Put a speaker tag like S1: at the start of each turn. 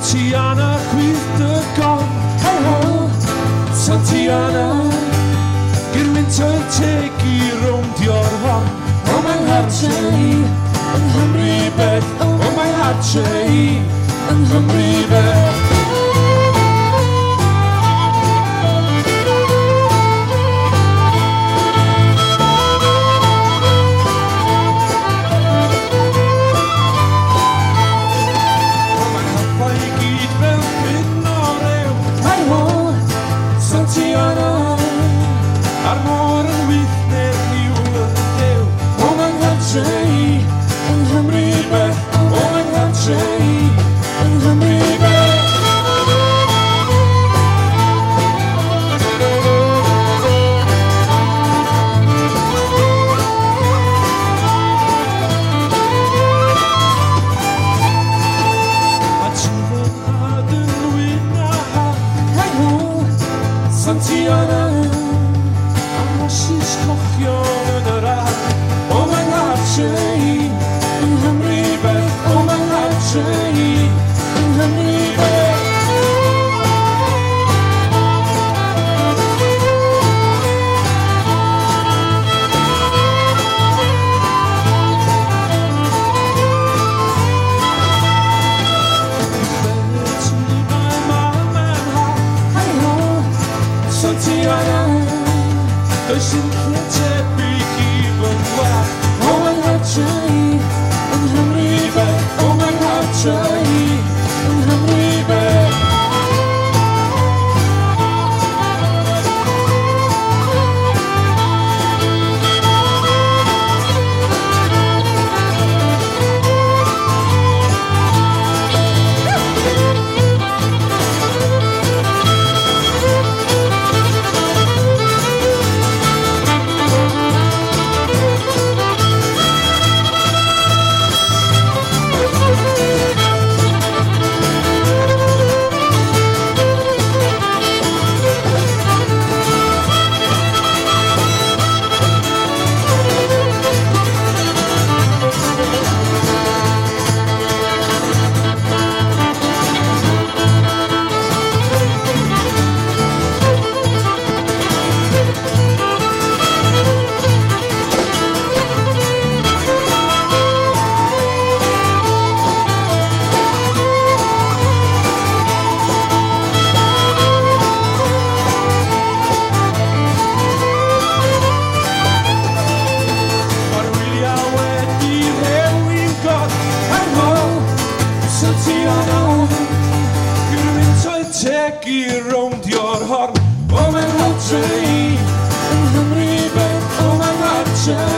S1: Tatiana Gwyddegol
S2: Helo
S1: Tatiana Gyr wynt o'r teg i rowndio'r hon O mae'n
S2: hartre i Yng Nghymru
S1: beth O mae'n hartre i Yng Nghymru beth Işık vlekje rond je
S2: hart. Oh mijn hartje,
S1: een gemrieven, oh mijn hartje.